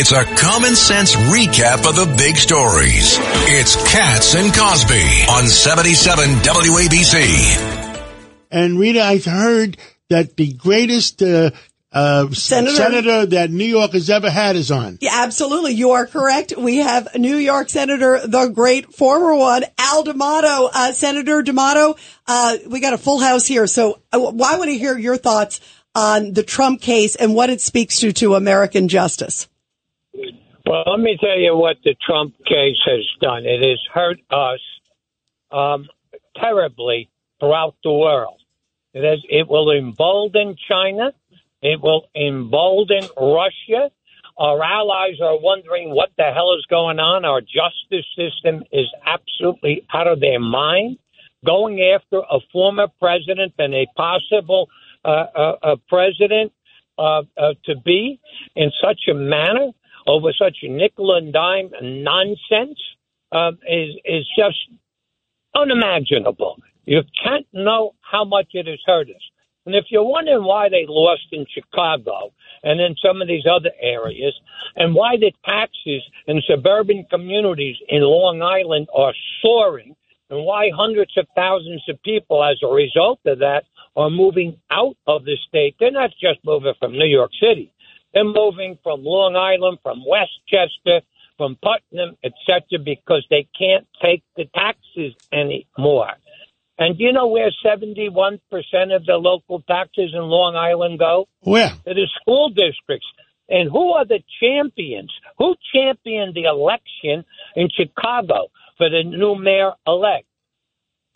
It's a common sense recap of the big stories. It's Cats and Cosby on 77 WABC. And Rita, I've heard that the greatest uh, uh, Senator. senator that New York has ever had is on. Yeah, absolutely. You are correct. We have New York Senator, the great former one, Al D'Amato. Uh, Senator D'Amato, uh, we got a full house here. So uh, I want to hear your thoughts on the Trump case and what it speaks to to American justice. Well, let me tell you what the Trump case has done. It has hurt us um, terribly throughout the world. It, has, it will embolden China. It will embolden Russia. Our allies are wondering what the hell is going on. Our justice system is absolutely out of their mind. Going after a former president and a possible uh, uh, uh, president uh, to be in such a manner over such nickel and dime nonsense um, is is just unimaginable. You can't know how much it has hurt us. And if you're wondering why they lost in Chicago and in some of these other areas, and why the taxes in suburban communities in Long Island are soaring, and why hundreds of thousands of people, as a result of that, are moving out of the state, they're not just moving from New York City. They're moving from Long Island, from Westchester, from Putnam, etc., because they can't take the taxes anymore. And do you know where 71% of the local taxes in Long Island go? Where? To the school districts. And who are the champions? Who championed the election in Chicago for the new mayor elect?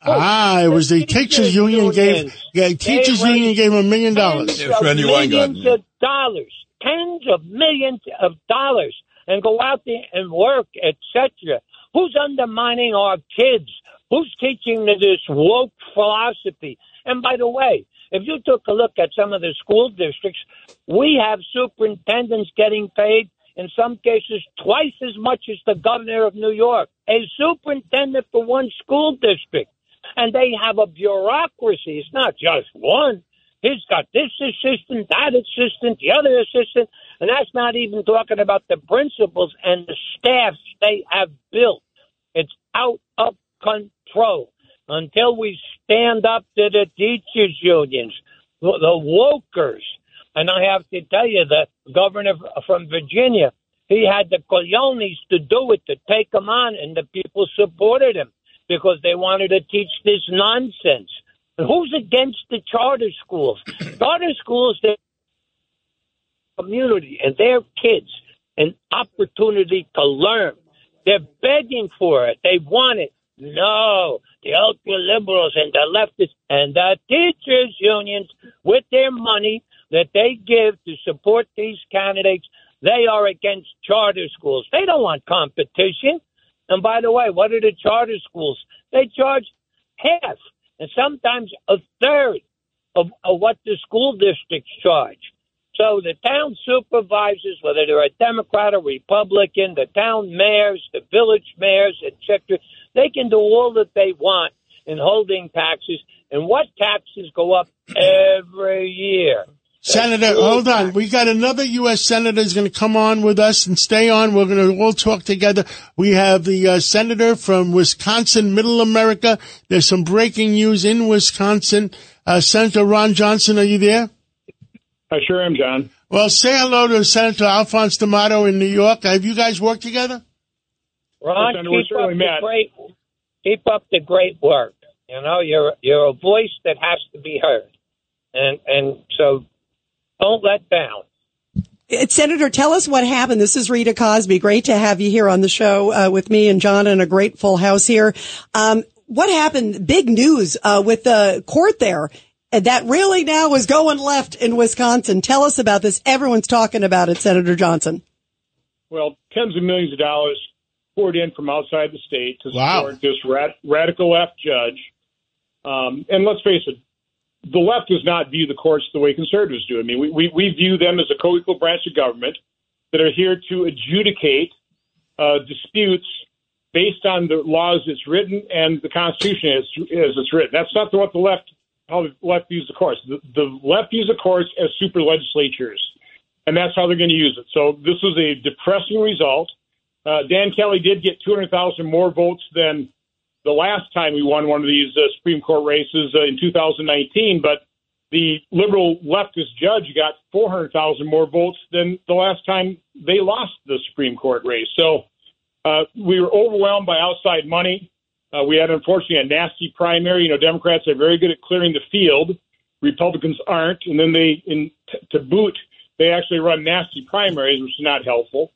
Ah, it was the teachers union gave, yeah, teachers union gave a million dollars. Tens millions of dollars, tens of millions of dollars, and go out there and work, etc. Who's undermining our kids? Who's teaching this woke philosophy? And by the way, if you took a look at some of the school districts, we have superintendents getting paid in some cases twice as much as the governor of New York. A superintendent for one school district. And they have a bureaucracy. It's not just one. He's got this assistant, that assistant, the other assistant, and that's not even talking about the principals and the staffs they have built. It's out of control until we stand up to the teachers' unions, the wokers. And I have to tell you, the governor from Virginia, he had the cojones to do it, to take him on, and the people supported him because they wanted to teach this nonsense. Who's against the charter schools? charter schools, they community and their kids an opportunity to learn. They're begging for it. They want it. No, the ultra liberals and the leftists and the teachers unions with their money that they give to support these candidates, they are against charter schools. They don't want competition. And by the way, what are the charter schools? They charge half and sometimes a third of, of what the school districts charge. So the town supervisors, whether they're a Democrat or Republican, the town mayors, the village mayors, etc., they can do all that they want in holding taxes. And what taxes go up every year? Senator, hold on. We got another U.S. senator is going to come on with us and stay on. We're going to all talk together. We have the uh, senator from Wisconsin, Middle America. There's some breaking news in Wisconsin. Uh, Senator Ron Johnson, are you there? I sure am, John. Well, say hello to Senator Alphonse D'Amato in New York. Have you guys worked together? Ron, Senator, we're keep up the met. great, keep up the great work. You know, you're you're a voice that has to be heard, and and so don't let down. Uh, Senator, tell us what happened. This is Rita Cosby. Great to have you here on the show uh, with me and John and a great full house here. Um, what happened? Big news uh, with the court there. uh, That really now is going left in Wisconsin. Tell us about this. Everyone's talking about it, Senator Johnson. well, tens of millions of dollars poured in from outside the state to Wow. support this rad- radical left judge. Um, and let's face it, the left does not view the courts the way conservatives do. I mean, we, we, we view them as a co-equal branch of government that are here to adjudicate uh, disputes based on the laws it's written and the Constitution as, as it's written. That's not what the left how the left views the courts. The, the left views the courts as super legislatures, and that's how they're going to use it. So this was a depressing result. Uh, Dan Kelly did get 200,000 more votes than the last time we won one of these uh, Supreme Court races uh, in 2019, but the liberal leftist judge got 400,000 more votes than the last time they lost the Supreme Court race. So uh, we were overwhelmed by outside money. Uh, we had, unfortunately, a nasty primary. You know, Democrats are very good at clearing the field. Republicans aren't. And then they, in, t- to boot, they actually run nasty primaries, which is not helpful.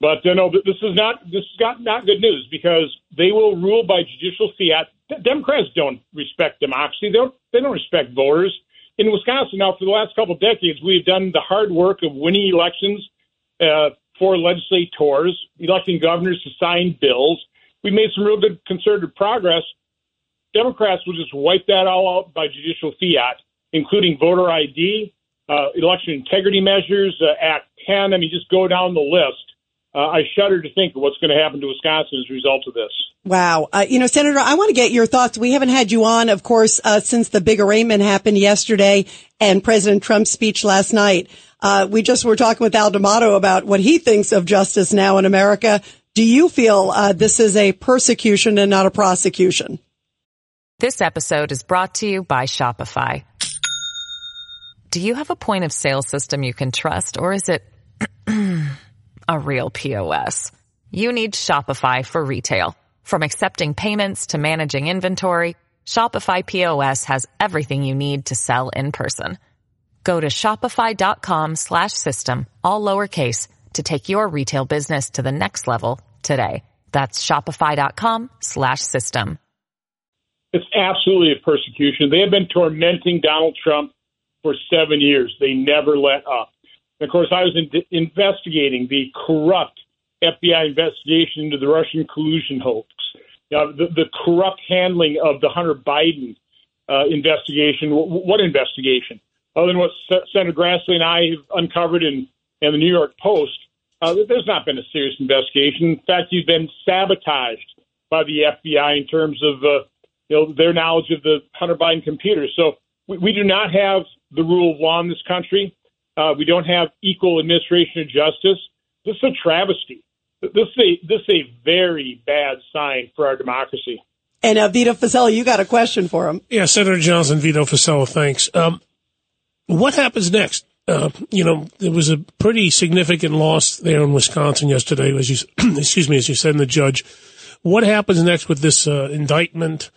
But uh, no, this is not this is not, not good news because they will rule by judicial fiat. D- Democrats don't respect democracy. They don't they don't respect voters. In Wisconsin now, for the last couple of decades, we have done the hard work of winning elections uh, for legislators, electing governors to sign bills. We made some real good concerted progress. Democrats will just wipe that all out by judicial fiat, including voter ID, uh, election integrity measures, uh, Act 10. I mean, just go down the list. Uh, I shudder to think of what's going to happen to Wisconsin as a result of this. Wow. Uh, you know, Senator, I want to get your thoughts. We haven't had you on, of course, uh, since the big arraignment happened yesterday and President Trump's speech last night. Uh, we just were talking with Al D'Amato about what he thinks of justice now in America. Do you feel uh, this is a persecution and not a prosecution? This episode is brought to you by Shopify. Do you have a point of sale system you can trust or is it a real POS? You need Shopify for retail. From accepting payments to managing inventory, Shopify POS has everything you need to sell in person. Go to shopify.com slash system, all lowercase, to take your retail business to the next level today. That's shopify.com slash system. It's absolutely a persecution. They have been tormenting Donald Trump for seven years. They never let up. Of course, I was in- investigating the corrupt FBI investigation into the Russian collusion hoax, uh, the, the corrupt handling of the Hunter Biden uh, investigation. W- what investigation? Other than what Senator Grassley and I have uncovered in, in the New York Post, uh, there's not been a serious investigation. In fact, you've been sabotaged by the FBI in terms of uh, you know their knowledge of the Hunter Biden computer. So we, we do not have the rule of law in this country. Uh, we don't have equal administration of justice. This is a travesty. This is a this is a very bad sign for our democracy. And uh, Vito Fossella, you got a question for him. Yeah, Senator Johnson, Vito Fossella, thanks. Um, what happens next? Uh, you know, there was a pretty significant loss there in Wisconsin yesterday, as you, excuse me, as you said in the judge. What happens next with this uh, indictment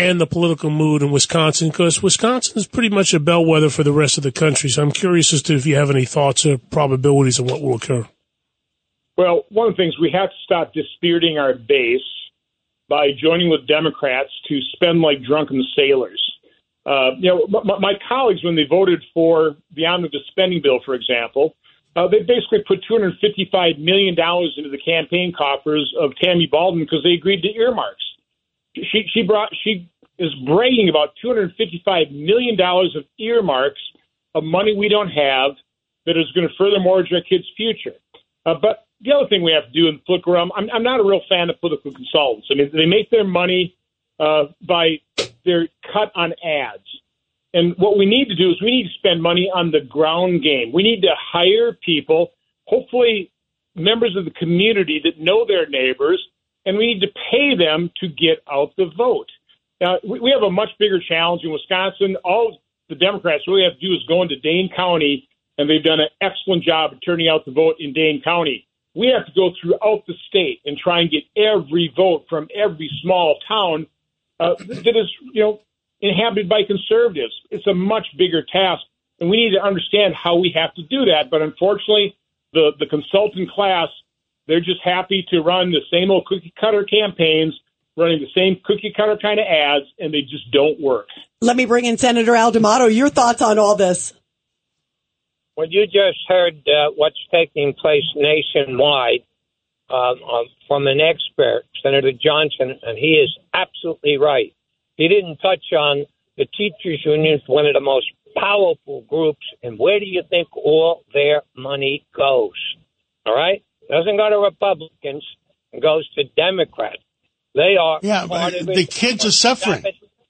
and the political mood in Wisconsin? Because Wisconsin is pretty much a bellwether for the rest of the country. So I'm curious as to if you have any thoughts or probabilities of what will occur. Well, one of the things we have to stop dispiriting our base by joining with Democrats to spend like drunken sailors. Uh, you know, my, my colleagues, when they voted for the omnibus spending bill, for example, uh, they basically put $255 million into the campaign coffers of Tammy Baldwin because they agreed to earmarks. She, she brought, she is bragging about $255 million of earmarks of money we don't have that is going to further mortgage our kids' future. Uh, but the other thing we have to do in the political realm, I'm, I'm not a real fan of political consultants. I mean, they make their money uh, by their cut on ads. And what we need to do is we need to spend money on the ground game. We need to hire people, hopefully members of the community that know their neighbors, and we need to pay them to get out the vote. Now, we have a much bigger challenge in Wisconsin. All the Democrats really have to do is go into Dane County, and they've done an excellent job of turning out the vote in Dane County. We have to go throughout the state and try and get every vote from every small town uh, that is, you know, inhabited by conservatives. It's a much bigger task, and we need to understand how we have to do that. But unfortunately, the the consultant class, they're just happy to run the same old cookie cutter campaigns, running the same cookie cutter kind of ads, and they just don't work. Let me bring in Senator Al D'Amato. Your thoughts on all this? Well, you just heard uh, what's taking place nationwide. um, um, from an expert, Senator Johnson, and he is absolutely right. He didn't touch on the teachers' unions, one of the most powerful groups, and where do you think all their money goes? All right, doesn't go to Republicans, it goes to Democrats. They are Yeah, but the kids are suffering.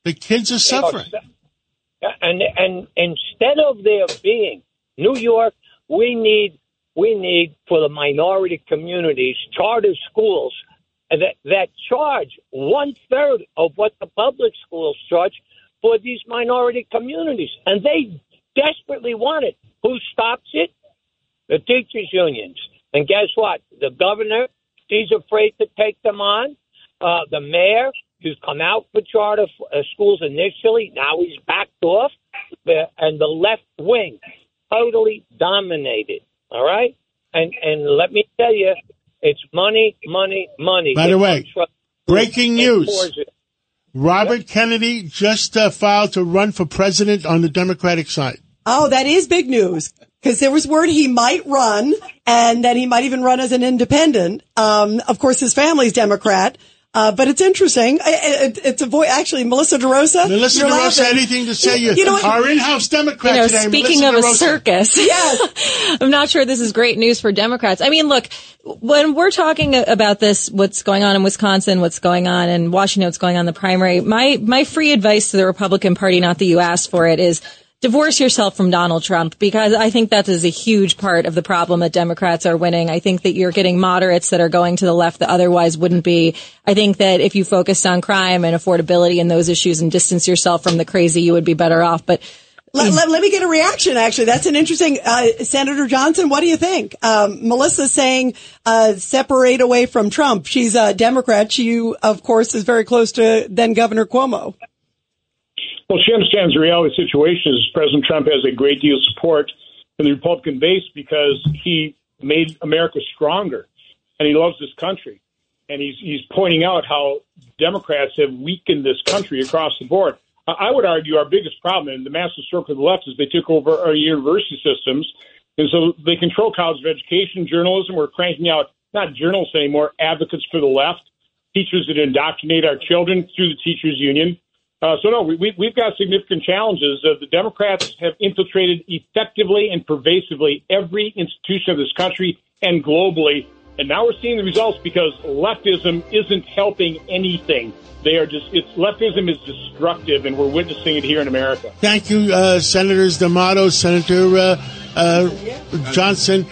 The kids are are suffering. su- and and instead of there being New York, we need we need for the minority communities charter schools that that charge one third of what the public schools charge for these minority communities, and they desperately want it. Who stops it? The teachers unions. And guess what? The governor, he's afraid to take them on. Uh, the mayor, who's come out for charter uh, schools initially, now he's backed off. And the left wing, totally dominated. All right? And and let me tell you, it's money, money, money. By the that way, comes breaking news. pours it. Robert Kennedy just uh, filed to run for president on the Democratic side. Oh, that is big news because there was word he might run and that he might even run as an independent. Um, of course, his family's Democrat. Uh, but it's interesting. I- I- It, it's a voice. Actually, Melissa DeRosa. Melissa you're DeRosa, laughing. anything to say? You, You know our in-house Democrat you know, today. speaking Melissa of a circus, Yes. I'm not sure this is great news for Democrats. I mean, look, when we're talking about this, what's going on in Wisconsin, what's going on in Washington, what's going on in the primary, my, my free advice to the Republican Party, not that you asked for it, is divorce yourself from Donald Trump because I think that is a huge part of the problem that Democrats are winning. I think that you're getting moderates that are going to the left that otherwise wouldn't be. I think that if you focused on crime and affordability and those issues and distance yourself from the crazy, you would be better off. But Let, let, let me get a reaction. Actually, that's an interesting. Uh, Senator Johnson, what do you think? Um, Melissa saying uh, separate away from Trump. She's a Democrat. She, of course, is very close to then Governor Cuomo. Well, she understands the reality situation is President Trump has a great deal of support in the Republican base because he made America stronger and he loves this country. And he's, he's pointing out how Democrats have weakened this country across the board. I I would argue our biggest problem in the massive circle of the left is they took over our university systems. And so they control college of education, journalism. We're cranking out not journalists anymore, advocates for the left, teachers that indoctrinate our children through the teachers union. Uh, so no, we, we, we've got significant challenges. Uh, the Democrats have infiltrated effectively and pervasively every institution of this country and globally, and now we're seeing the results because leftism isn't helping anything. They are just it's leftism is destructive, and we're witnessing it here in America. Thank you, uh, Senators D'Amato, Senator uh, uh, Johnson.